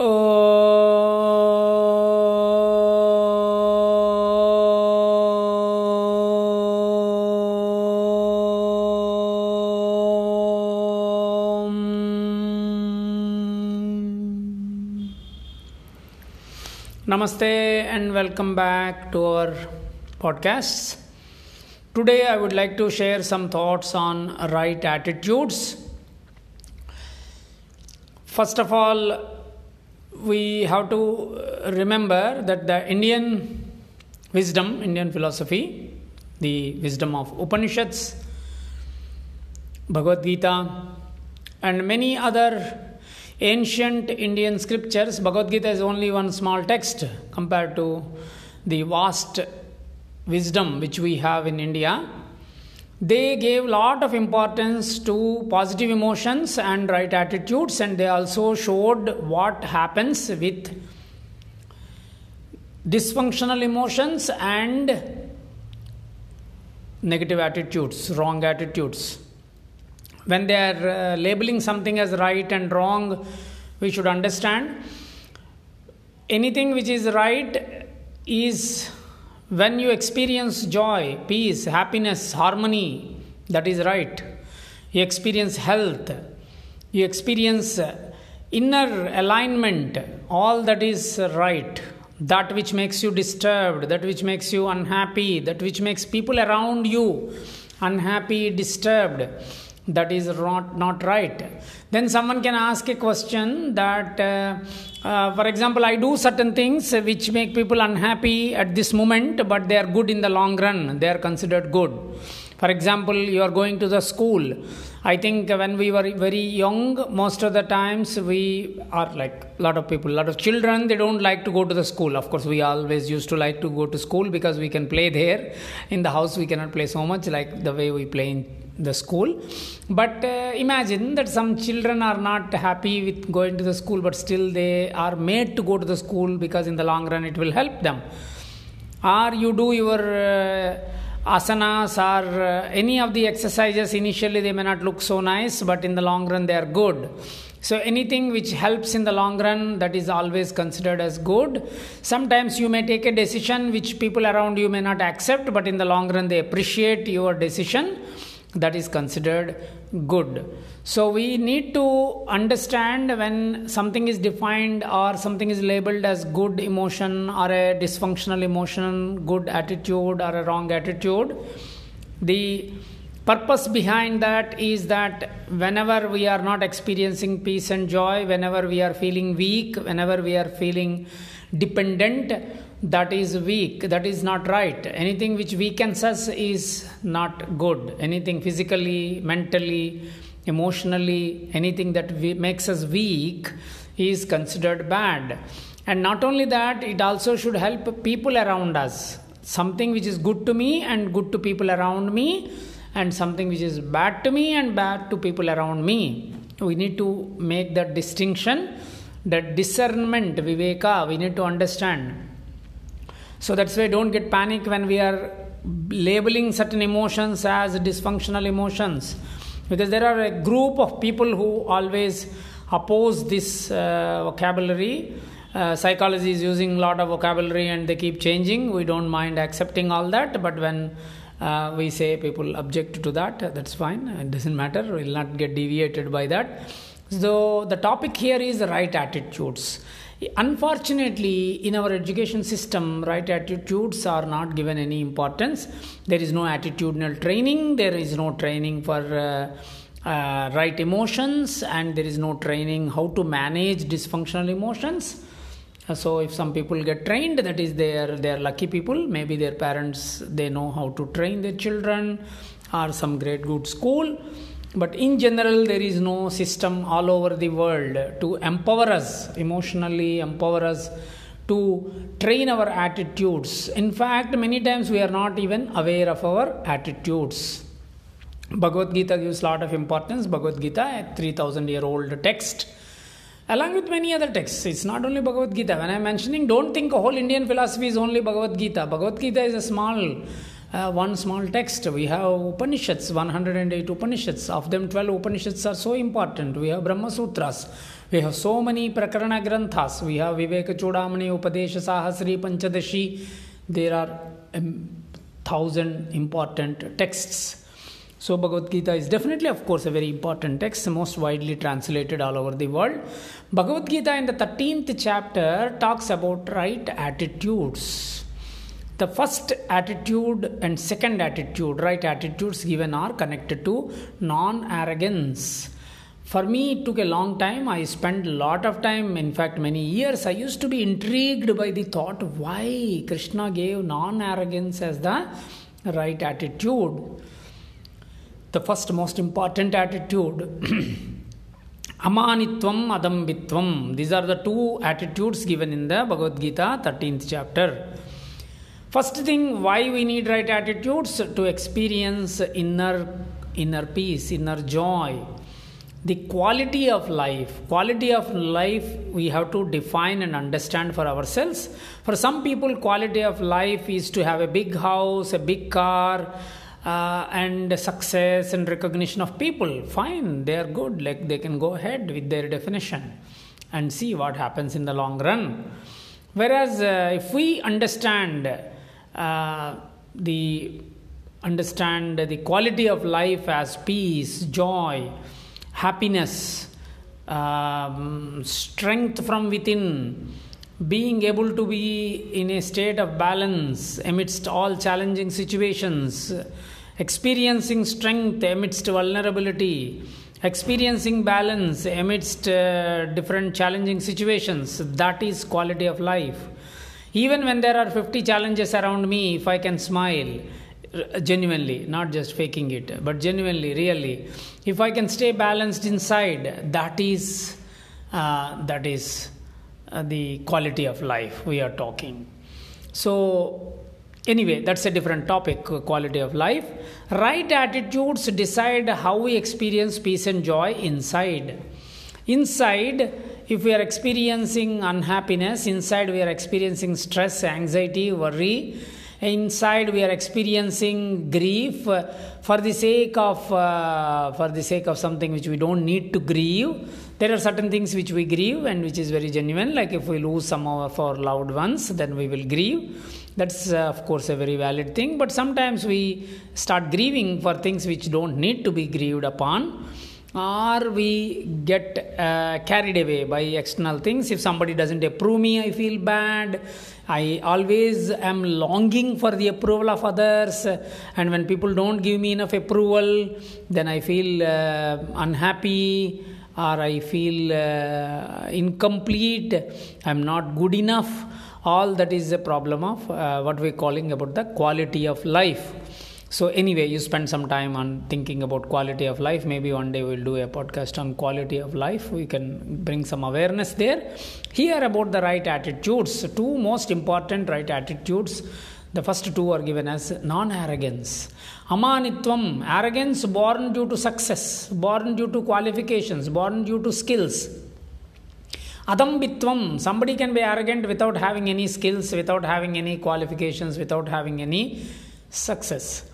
Namaste and welcome back to our podcasts. Today I would like to share some thoughts on right attitudes. First of all, we have to uh, remember that the Indian wisdom, Indian philosophy, the wisdom of Upanishads, Bhagavad Gita, and many other ancient Indian scriptures, Bhagavad Gita is only one small text compared to the vast wisdom which we have in India. They gave lot of importance to positive emotions and right attitudes, and they also showed what happens with dysfunctional emotions and negative attitudes, wrong attitudes. When they are uh, labeling something as right and wrong, we should understand anything which is right is when you experience joy, peace, happiness, harmony, that is right. You experience health, you experience inner alignment, all that is right. That which makes you disturbed, that which makes you unhappy, that which makes people around you unhappy, disturbed that is not, not right. Then someone can ask a question that uh, uh, for example i do certain things which make people unhappy at this moment but they are good in the long run. They are considered good. For example you are going to the school i think when we were very young most of the times we are like a lot of people a lot of children they don't like to go to the school. Of course we always used to like to go to school because we can play there. In the house we cannot play so much like the way we play in the school. But uh, imagine that some children are not happy with going to the school but still they are made to go to the school because in the long run it will help them. Or you do your uh, asanas or uh, any of the exercises initially they may not look so nice but in the long run they are good. So anything which helps in the long run that is always considered as good. Sometimes you may take a decision which people around you may not accept but in the long run they appreciate your decision. That is considered good so we need to understand when something is defined or something is labeled as good emotion or a dysfunctional emotion good attitude or a wrong attitude. The purpose behind that is that whenever we are not experiencing peace and joy whenever we are feeling weak whenever we are feeling dependent that is weak that is not right. Anything which weakens us is not good. Anything physically mentally emotionally anything that we, makes us weak is considered bad. And not only that it also should help people around us. Something which is good to me and good to people around me and something which is bad to me and bad to people around me. We need to make that distinction that discernment viveka we need to understand. So that's why don't get panic when we are labeling certain emotions as dysfunctional emotions because there are a group of people who always oppose this uh, vocabulary. Uh, psychology is using a lot of vocabulary and they keep changing. We don't mind accepting all that but when uh, we say people object to that that's fine. It doesn't matter. We'll not get deviated by that so the topic here is right attitudes Unfortunately, in our education system, right attitudes are not given any importance. There is no attitudinal training, there is no training for uh, uh, right emotions, and there is no training how to manage dysfunctional emotions. Uh, so, if some people get trained, that is, they are, they are lucky people. Maybe their parents they know how to train their children, or some great good school but in general there is no system all over the world to empower us emotionally empower us to train our attitudes. In fact many times we are not even aware of our attitudes. Bhagavad gita gives a lot of importance. Bhagavad gita a 3000 year old text. Along with many other texts it's not only bhagavad gita. When i'm mentioning don't think a whole indian philosophy is only bhagavad gita. Bhagavad gita is a small uh, one small text. We have Upanishads, 108 Upanishads. Of them, 12 Upanishads are so important. We have Brahma Sutras. We have so many Prakarana Granthas. We have Viveka Chudamani, Upadesha Sahasri, Panchadashi. There are a thousand important texts. So, Bhagavad Gita is definitely, of course, a very important text, most widely translated all over the world. Bhagavad Gita in the 13th chapter talks about right attitudes. The first attitude and second attitude, right attitudes given are connected to non arrogance. For me, it took a long time. I spent a lot of time, in fact, many years. I used to be intrigued by the thought why Krishna gave non arrogance as the right attitude. The first most important attitude. Amanitvam, Adambitvam. These are the two attitudes given in the Bhagavad Gita, 13th chapter. First thing, why we need right attitudes? To experience inner, inner peace, inner joy. The quality of life. Quality of life we have to define and understand for ourselves. For some people, quality of life is to have a big house, a big car, uh, and success and recognition of people. Fine, they are good. Like they can go ahead with their definition and see what happens in the long run. Whereas, uh, if we understand the understand the quality of life as peace, joy, happiness, um, strength from within, being able to be in a state of balance amidst all challenging situations, experiencing strength amidst vulnerability, experiencing balance amidst uh, different challenging situations, that is quality of life even when there are 50 challenges around me, if I can smile genuinely, not just faking it, but genuinely, really, if I can stay balanced inside, that is uh, that is uh, the quality of life we are talking. So anyway that's a different topic quality of life right attitudes decide how we experience peace and joy inside inside if we are experiencing unhappiness, inside we are experiencing stress, anxiety, worry, inside we are experiencing grief. For the sake of uh, for the sake of something which we don't need to grieve there are certain things which we grieve and which is very genuine. Like if we lose some of our loved ones then we will grieve. That's uh, of course a very valid thing. But sometimes we start grieving for things which don't need to be grieved upon or we get uh, carried away by external things? If somebody doesn't approve me i feel bad. I always am longing for the approval of others. And when people don't give me enough approval then i feel uh, unhappy or i feel uh, incomplete. I'm not good enough. All that is a problem of uh, what we're calling about the quality of life so anyway you spend some time on thinking about quality of life. Maybe one day we'll do a podcast on quality of life. We can bring some awareness there. Here about the right attitudes. Two most important right attitudes. The first two are given as non arrogance amanitvam arrogance born due to success born due to qualifications born due to skills. Adambitvam somebody can be arrogant without having any skills without having any qualifications without having any success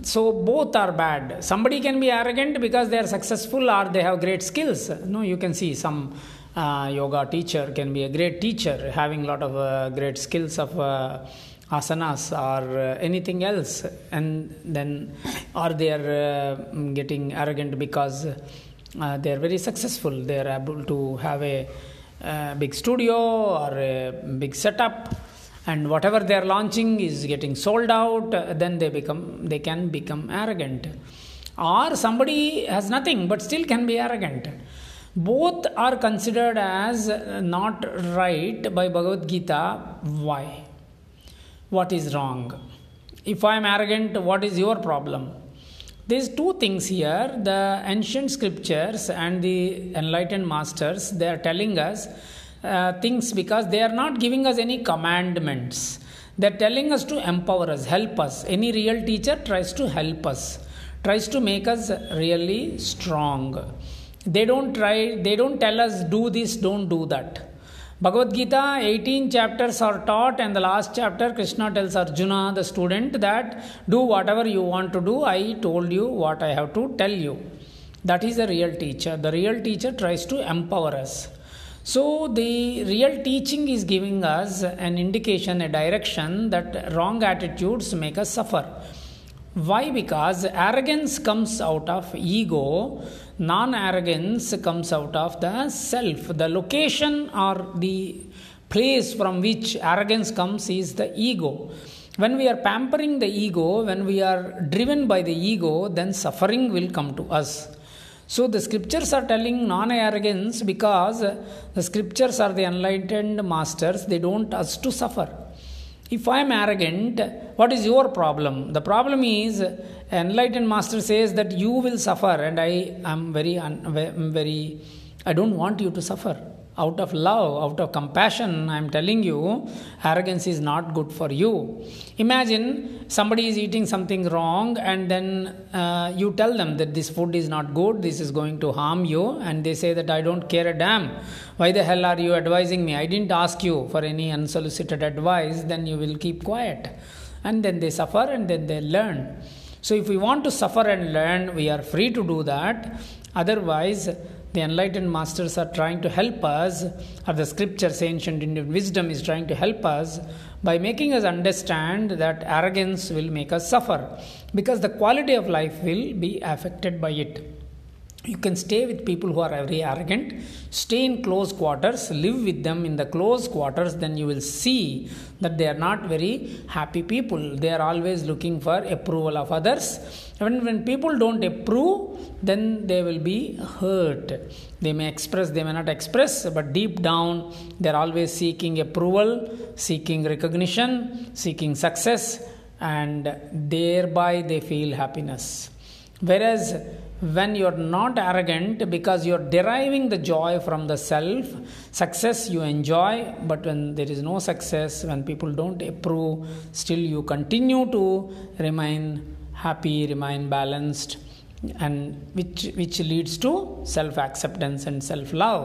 so both are bad. Somebody can be arrogant because they are successful or they have great skills. No, you can see some uh, yoga teacher can be a great teacher having a lot of uh, great skills of uh, asanas or uh, anything else and then or they are uh, getting arrogant because uh, they are very successful they are able to have a big studio or a big setup and whatever they are launching is getting sold out then they become they can become arrogant. Or somebody has nothing but still can be arrogant. Both are considered as not right by bhagavad gita. Why? What is wrong? If i am arrogant what is your problem? There's two things here the ancient scriptures and the enlightened masters they are telling us uh, things because they are not giving us any commandments. They're telling us to empower us, help us. Any real teacher tries to help us, tries to make us really strong. They don't try, they don't tell us do this, don't do that. Bhagavad Gita, 18 chapters are taught, and the last chapter, Krishna tells Arjuna, the student, that do whatever you want to do. I told you what I have to tell you. That is a real teacher. The real teacher tries to empower us. So, the real teaching is giving us an indication, a direction that wrong attitudes make us suffer. Why? Because arrogance comes out of ego, non arrogance comes out of the self. The location or the place from which arrogance comes is the ego. When we are pampering the ego, when we are driven by the ego, then suffering will come to us. So the scriptures are telling non arrogance because the scriptures are the enlightened masters, they don't want us to suffer. If I am arrogant, what is your problem? The problem is, enlightened master says that you will suffer, and I am very, very, I don't want you to suffer out of love, out of compassion, I am telling you, arrogance is not good for you. Imagine somebody is eating something wrong, and then uh, you tell them that this food is not good, this is going to harm you, and they say that I don't care a damn. Why the hell are you advising me? I didn't ask you for any unsolicited advice, then you will keep quiet. And then they suffer and then they learn. So, if we want to suffer and learn, we are free to do that. Otherwise, the enlightened masters are trying to help us, or the scriptures, ancient Indian wisdom is trying to help us by making us understand that arrogance will make us suffer because the quality of life will be affected by it you can stay with people who are very arrogant. Stay in close quarters. Live with them in the close quarters. Then you will see that they are not very happy people. They are always looking for approval of others. When, when people don't approve then they will be hurt. They may express they may not express but deep down they are always seeking approval seeking recognition seeking success and thereby they feel happiness whereas when you're not arrogant because you're deriving the joy from the self success you enjoy but when there is no success when people don't approve still you continue to remain happy remain balanced and which which leads to self acceptance and self love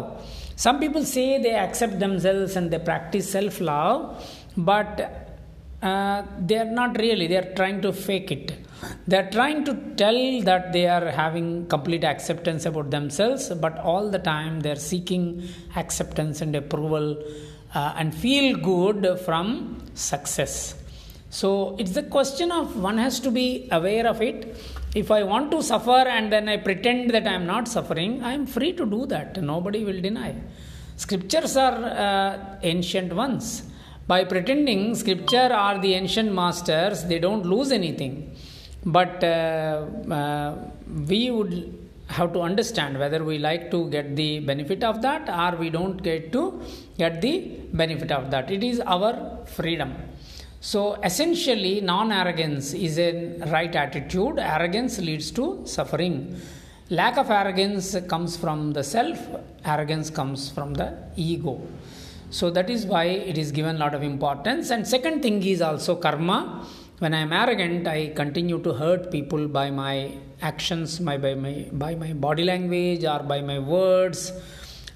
some people say they accept themselves and they practice self love but uh, they are not really they are trying to fake it they are trying to tell that they are having complete acceptance about themselves, but all the time they are seeking acceptance and approval uh, and feel good from success. So it's the question of one has to be aware of it. If I want to suffer and then I pretend that I am not suffering, I am free to do that. Nobody will deny. Scriptures are uh, ancient ones. By pretending scripture are the ancient masters, they don't lose anything but uh, uh, we would have to understand whether we like to get the benefit of that or we don't get to get the benefit of that. It is our freedom. So essentially non arrogance is a right attitude. Arrogance leads to suffering. Lack of arrogance comes from the self. Arrogance comes from the ego. So that is why it is given a lot of importance. And second thing is also karma when I am arrogant, I continue to hurt people by my actions, my, by, my, by my body language, or by my words,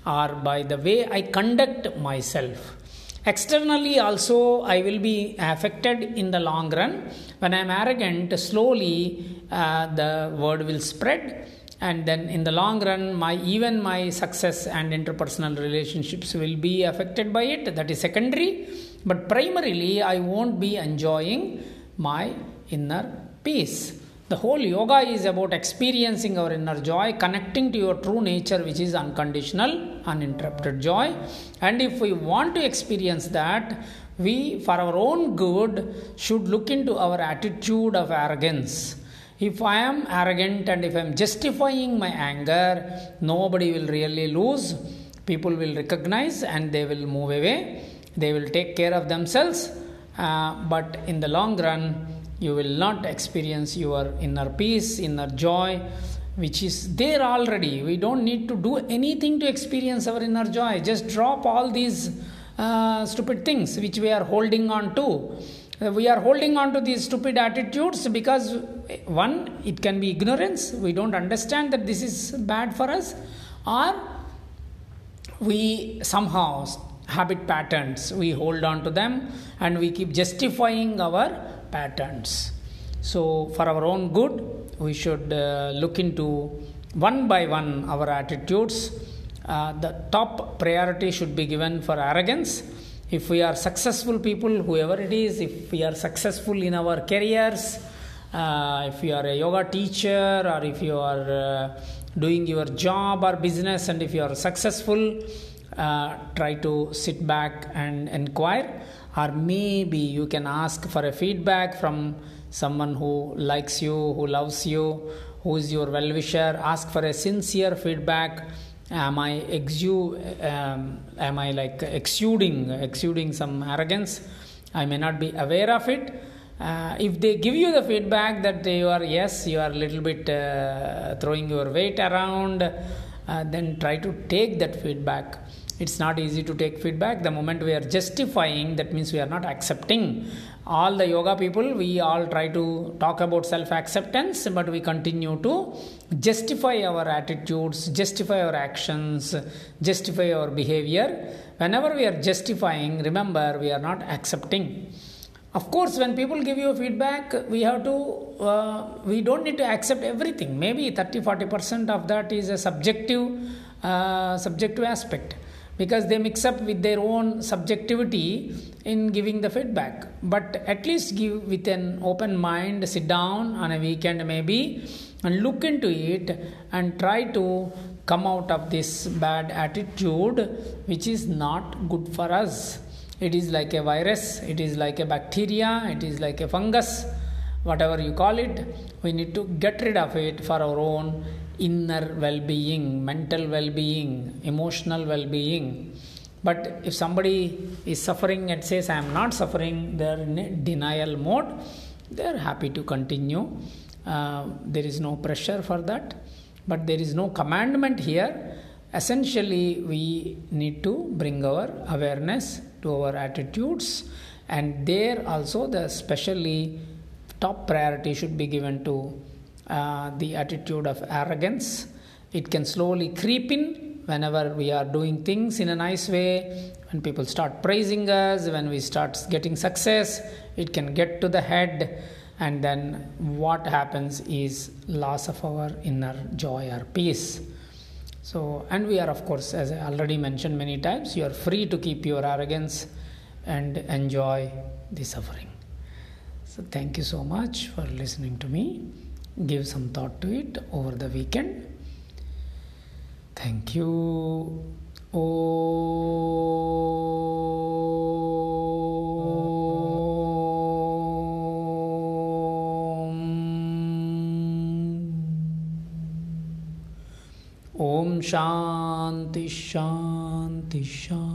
or by the way I conduct myself. Externally, also, I will be affected in the long run. When I am arrogant, slowly uh, the word will spread, and then in the long run, my even my success and interpersonal relationships will be affected by it. That is secondary, but primarily, I won't be enjoying my inner peace. The whole yoga is about experiencing our inner joy, connecting to your true nature, which is unconditional, uninterrupted joy. And if we want to experience that, we, for our own good, should look into our attitude of arrogance. If I am arrogant and if I am justifying my anger, nobody will really lose. People will recognize and they will move away. They will take care of themselves uh, but in the long run, you will not experience your inner peace, inner joy, which is there already. We don't need to do anything to experience our inner joy. Just drop all these uh, stupid things which we are holding on to. Uh, we are holding on to these stupid attitudes because, one, it can be ignorance. We don't understand that this is bad for us, or we somehow habit patterns. We hold on to them and we keep justifying our patterns. So, for our own good, we should uh, look into one by one our attitudes. Uh, the top priority should be given for arrogance. If we are successful people, whoever it is, if we are successful in our careers, uh, if you are a yoga teacher or if you are uh, doing your job or business and if you are successful, uh, try to sit back and inquire or maybe you can ask for a feedback from someone who likes you who loves you who is your well wisher ask for a sincere feedback. Am i exude um, am i like exuding exuding some arrogance? I may not be aware of it. Uh, if they give you the feedback that you are yes you are a little bit uh, throwing your weight around uh, then try to take that feedback it's not easy to take feedback. The moment we are justifying that means we are not accepting. All the yoga people we all try to talk about self acceptance but we continue to justify our attitudes justify our actions justify our behavior. Whenever we are justifying remember we are not accepting. Of course when people give you feedback we have to uh, we don't need to accept everything. Maybe 30 40% of that is a subjective uh, subjective aspect because they mix up with their own subjectivity in giving the feedback. But at least give with an open mind sit down on a weekend maybe and look into it and try to come out of this bad attitude which is not good for us. It is like a virus it is like a bacteria it is like a fungus whatever you call it. We need to get rid of it for our own inner well-being mental well-being emotional well-being. But if somebody is suffering and says i am not suffering they are in denial mode they are happy to continue. Uh, there is no pressure for that. But there is no commandment here. Essentially we need to bring our awareness to our attitudes. And there also the specially top priority should be given to Uh, the attitude of arrogance. It can slowly creep in whenever we are doing things in a nice way. When people start praising us when we start getting success it can get to the head. And then what happens is loss of our inner joy or peace. So and we are of course as i already mentioned many times you are free to keep your arrogance and enjoy the suffering. So thank you so much for listening to me give some thought to it over the weekend thank you ॐ शान्ति शान्ति शान्तिः